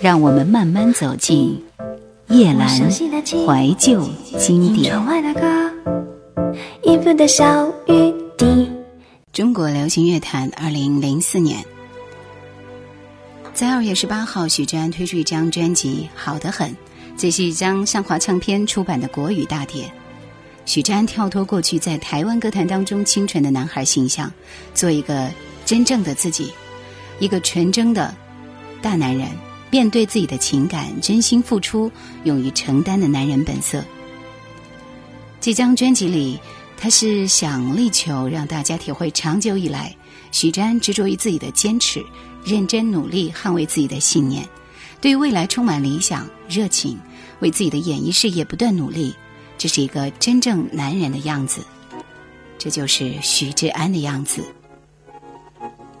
让我们慢慢走进夜阑怀旧经典。中国流行乐坛，二零零四年，在二月十八号，许志安推出一张专辑《好得很》，这是一张上华唱片出版的国语大碟。许志安跳脱过去在台湾歌坛当中清纯的男孩形象，做一个真正的自己，一个纯真的大男人，面对自己的情感，真心付出，勇于承担的男人本色。这张专辑里。他是想力求让大家体会长久以来，许志安执着于自己的坚持，认真努力捍卫自己的信念，对未来充满理想热情，为自己的演艺事业不断努力。这是一个真正男人的样子，这就是许志安的样子。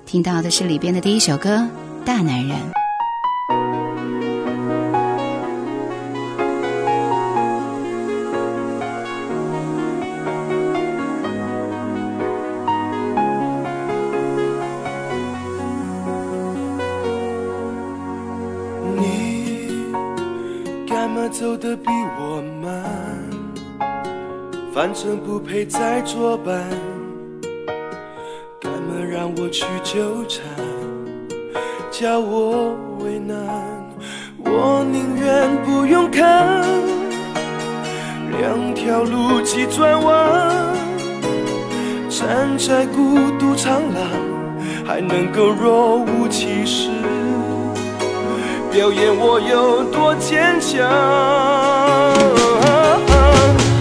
听到的是里边的第一首歌《大男人》。走得比我慢，反正不配再作伴，干嘛让我去纠缠，叫我为难？我宁愿不用看，两条路急转弯，站在孤独长廊，还能够若无其事。表演我有多坚强。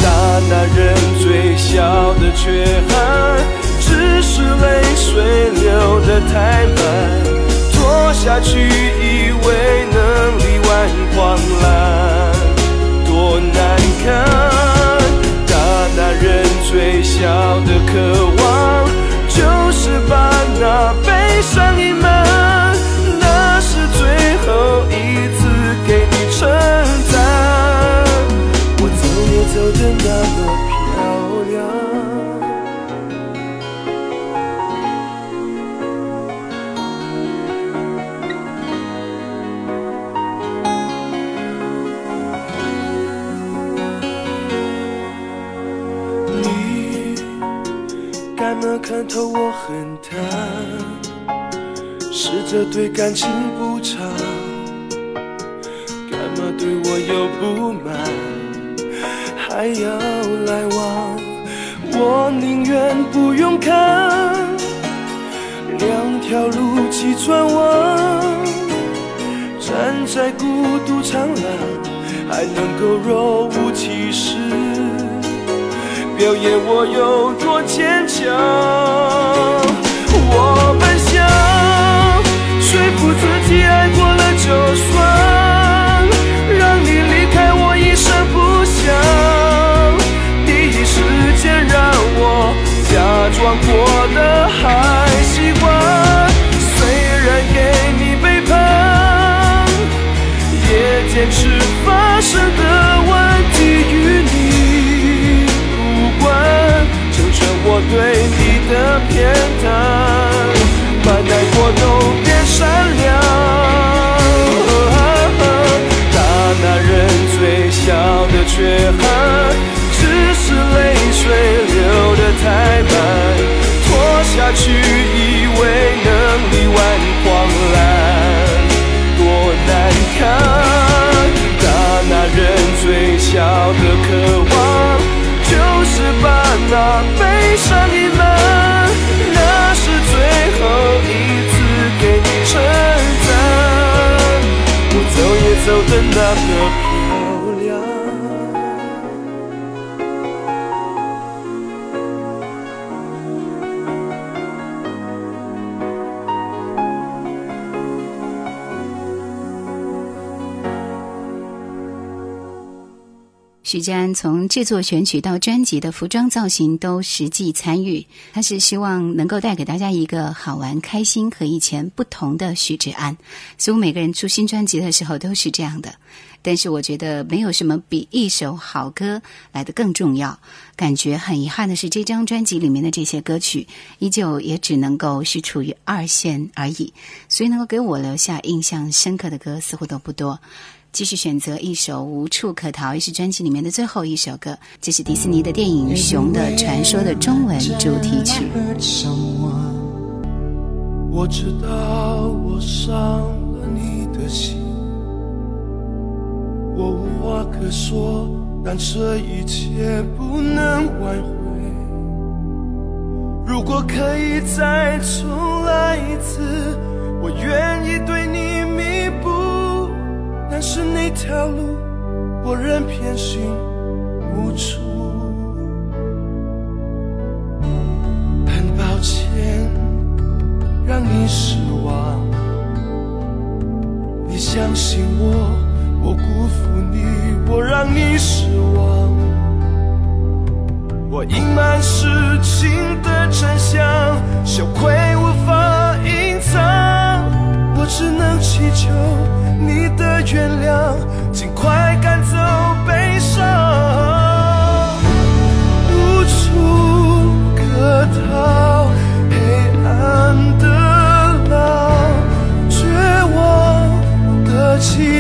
大男人最小的缺憾，只是泪水流得太慢，拖下去以为能力挽狂澜，多难看。大男人最小的渴望，就是把那悲伤隐瞒。看透我很淡，试着对感情不差。对我有不满，还要来往，我宁愿不用看，两条路急转弯，站在孤独长廊，还能够若无其，表演我有多坚强。我本想说服自己，爱过了就算。去，以为能力挽狂澜，多难看。大男人最小的渴望，就是把那悲伤隐瞒。那是最后一次给你称赞，我走也走的那么。徐志安从制作选曲到专辑的服装造型都实际参与，他是希望能够带给大家一个好玩、开心和以前不同的徐志安。似乎每个人出新专辑的时候都是这样的，但是我觉得没有什么比一首好歌来的更重要。感觉很遗憾的是，这张专辑里面的这些歌曲依旧也只能够是处于二线而已，所以能够给我留下印象深刻的歌似乎都不多。继续选择一首《无处可逃》，也是专辑里面的最后一首歌。这是迪士尼的电影《熊的传说》的中文主题曲。我知道我伤了你的心，我无话可说，但这一切不能挽回。如果可以再重来一次，我愿意对你弥补。但是那条路，我仍偏行无处。很抱歉让你失望，你相信我，我辜负你，我让你失望。我隐瞒事情的真相，羞愧无法隐藏，我只能祈求。你的原谅，尽快赶走悲伤，无处可逃，黑暗的牢，绝望的祈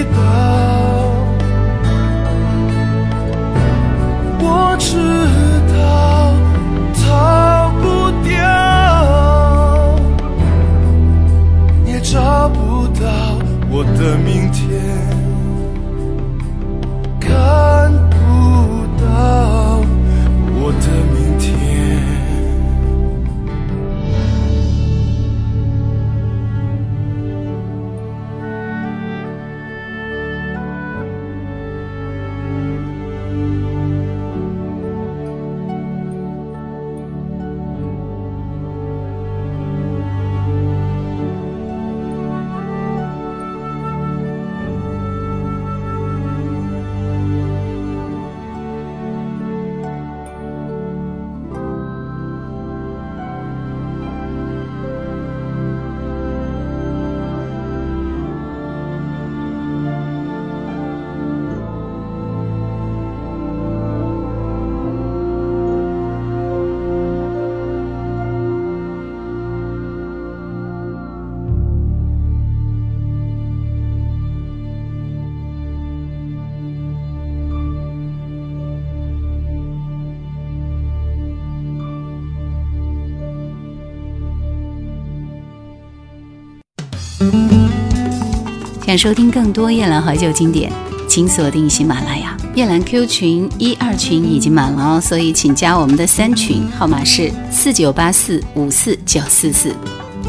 想收听更多夜兰怀旧经典，请锁定喜马拉雅。夜兰 Q 群一二群已经满了哦，所以请加我们的三群，号码是四九八四五四九四四。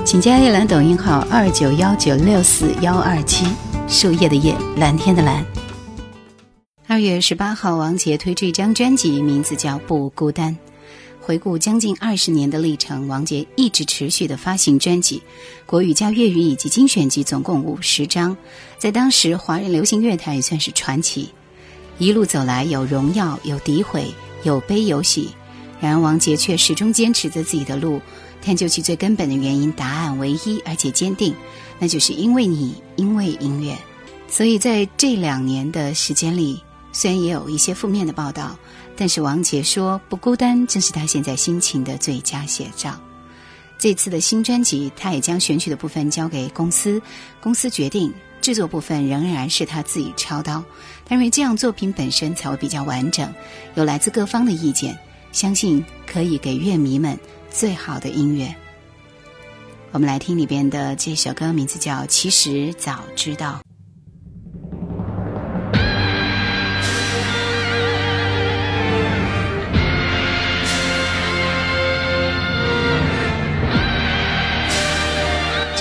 请加夜兰抖音号二九幺九六四幺二七，树叶的叶，蓝天的蓝。二月十八号，王杰推出一张专辑，名字叫《不孤单》。回顾将近二十年的历程，王杰一直持续的发行专辑，国语加粤语以及精选集总共五十张，在当时华人流行乐坛也算是传奇。一路走来，有荣耀，有诋毁，有悲有喜，然而王杰却始终坚持着自己的路，探究其最根本的原因，答案唯一而且坚定，那就是因为你，因为音乐。所以在这两年的时间里，虽然也有一些负面的报道。但是王杰说不孤单，正是他现在心情的最佳写照。这次的新专辑，他也将选曲的部分交给公司，公司决定制作部分仍然是他自己操刀。他认为这样作品本身才会比较完整，有来自各方的意见，相信可以给乐迷们最好的音乐。我们来听里边的这首歌，名字叫《其实早知道》。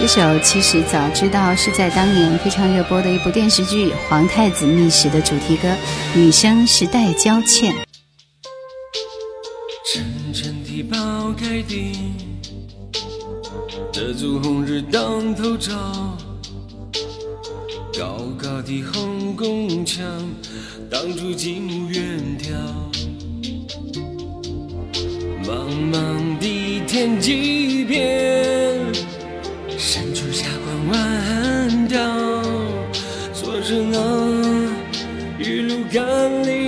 首其实早知道是在当年非常热播的一部电视剧《皇太子秘史》的主题歌，女生是戴娇倩。沉沉地抛开地，这组红日当头照，高高的红宫墙挡住极目远眺，茫茫的天际边，万条，说着那一路甘霖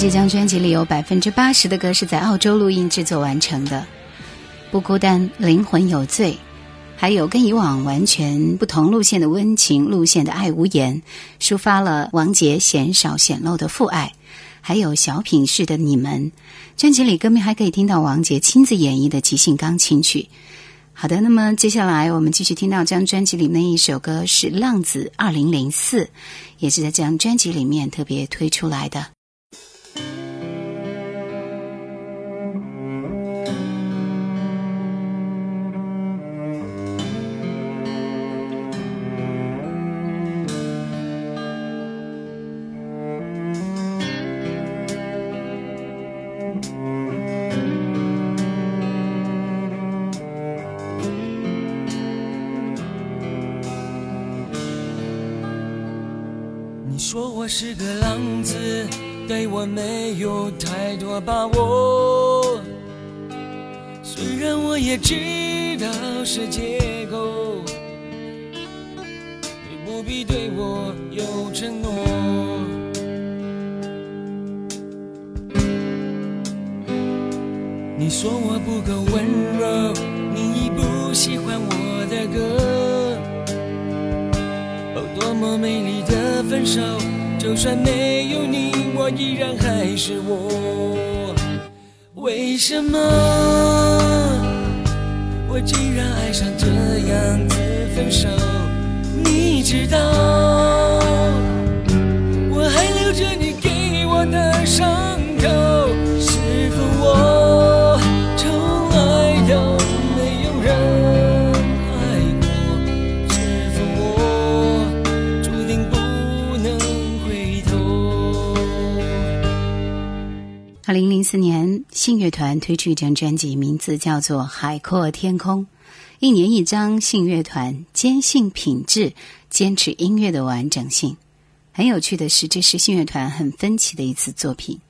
这张专辑里有百分之八十的歌是在澳洲录音制作完成的，不孤单，灵魂有罪，还有跟以往完全不同路线的温情路线的爱无言，抒发了王杰鲜少显露的父爱，还有小品式的你们。专辑里歌迷还可以听到王杰亲自演绎的即兴钢琴曲。好的，那么接下来我们继续听到这张专辑里面一首歌是《浪子二零零四》，也是在这张专辑里面特别推出来的。我是个浪子，对我没有太多把握。虽然我也知道是借口，你不必对我有承诺。你说我不够温柔，你已不喜欢我的歌。哦，多么美丽的分手！就算没有你，我依然还是我。为什么我竟然爱上这样子分手？你知道，我还留着你给我的伤二零零四年，信乐团推出一张专辑，名字叫做《海阔天空》。一年一张，信乐团坚信品质，坚持音乐的完整性。很有趣的是，这是信乐团很分歧的一次作品。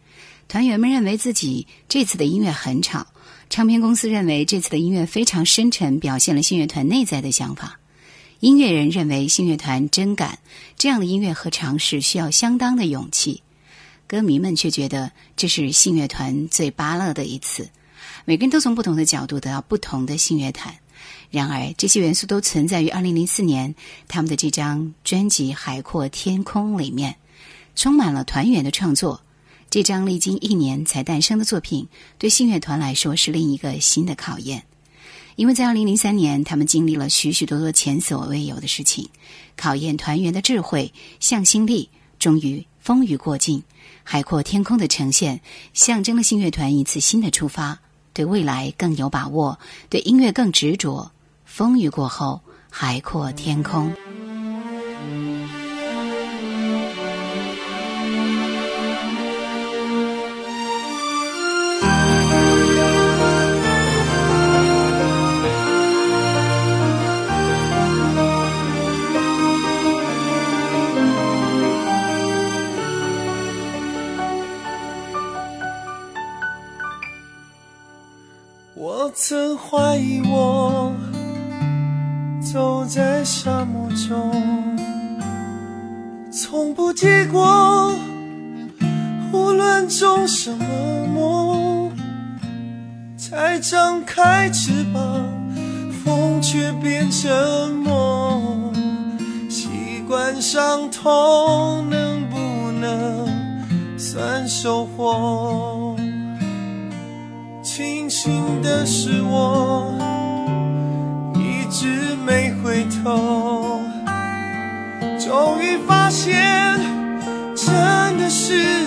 团员们认为自己这次的音乐很吵，唱片公司认为这次的音乐非常深沉，表现了信乐团内在的想法。音乐人认为信乐团真敢，这样的音乐和尝试需要相当的勇气。歌迷们却觉得这是信乐团最巴乐的一次。每个人都从不同的角度得到不同的信乐团。然而，这些元素都存在于2004年他们的这张专辑《海阔天空》里面，充满了团员的创作。这张历经一年才诞生的作品，对信乐团来说是另一个新的考验，因为在2003年，他们经历了许许多多前所未有的事情，考验团员的智慧、向心力。终于，风雨过境，《海阔天空》的呈现，象征了信乐团一次新的出发，对未来更有把握，对音乐更执着。风雨过后，海阔天空。曾怀疑我走在沙漠中，从不结果，无论种什么梦，才张开翅膀，风却变成梦。习惯伤痛，能不能算收获？可是，我一直没回头。终于发现，真的是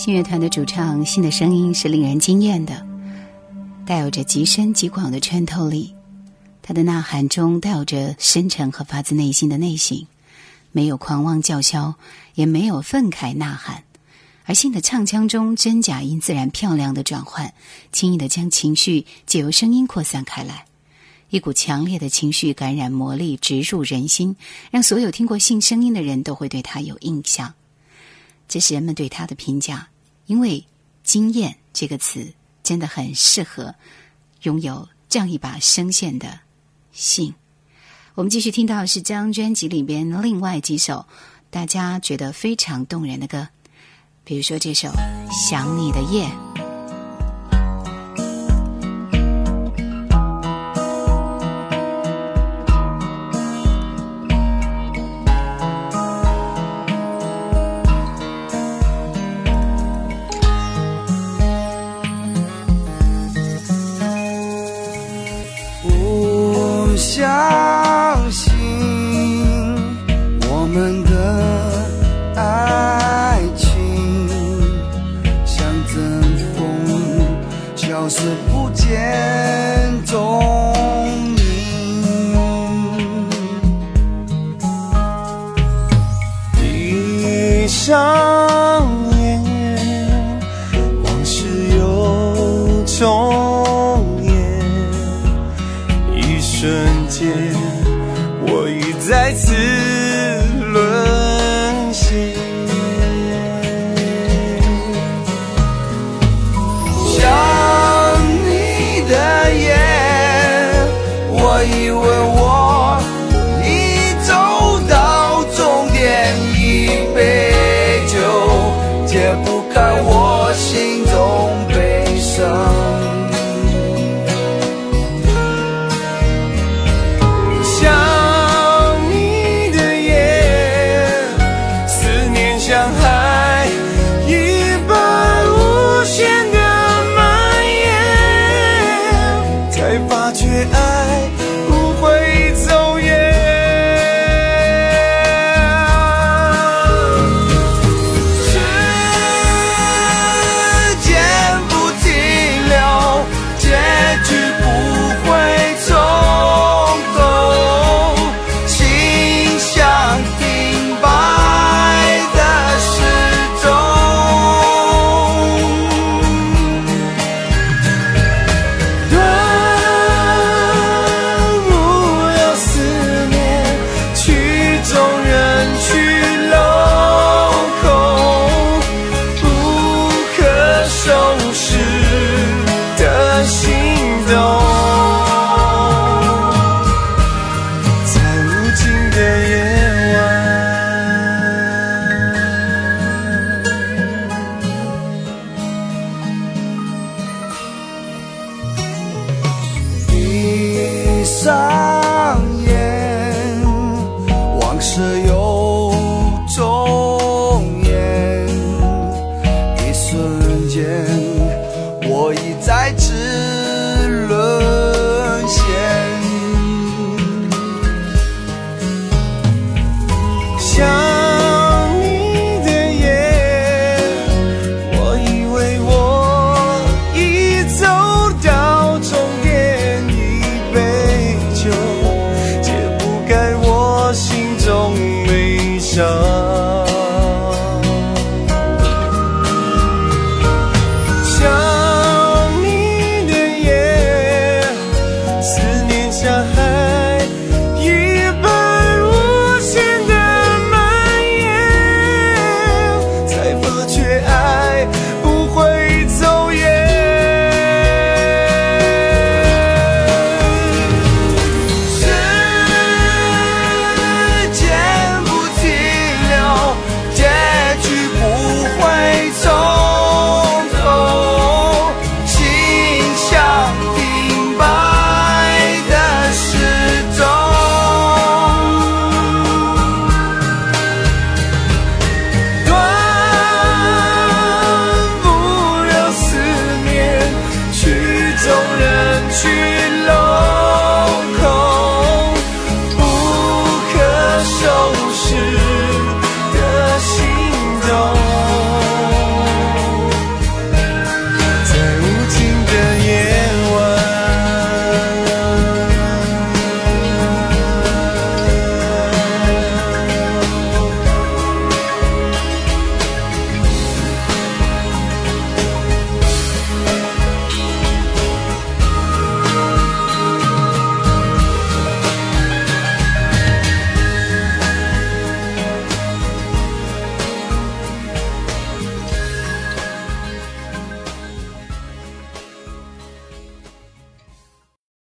信乐团的主唱信的声音是令人惊艳的，带有着极深极广的穿透力。他的呐喊中带有着深沉和发自内心的内省，没有狂妄叫嚣，也没有愤慨呐喊。而信的唱腔中真假音自然漂亮的转换，轻易的将情绪借由声音扩散开来，一股强烈的情绪感染魔力直入人心，让所有听过信声音的人都会对他有印象。这是人们对他的评价，因为“惊艳”这个词真的很适合拥有这样一把声线的信。我们继续听到是这张专辑里边另外几首大家觉得非常动人的歌，比如说这首《想你的夜》。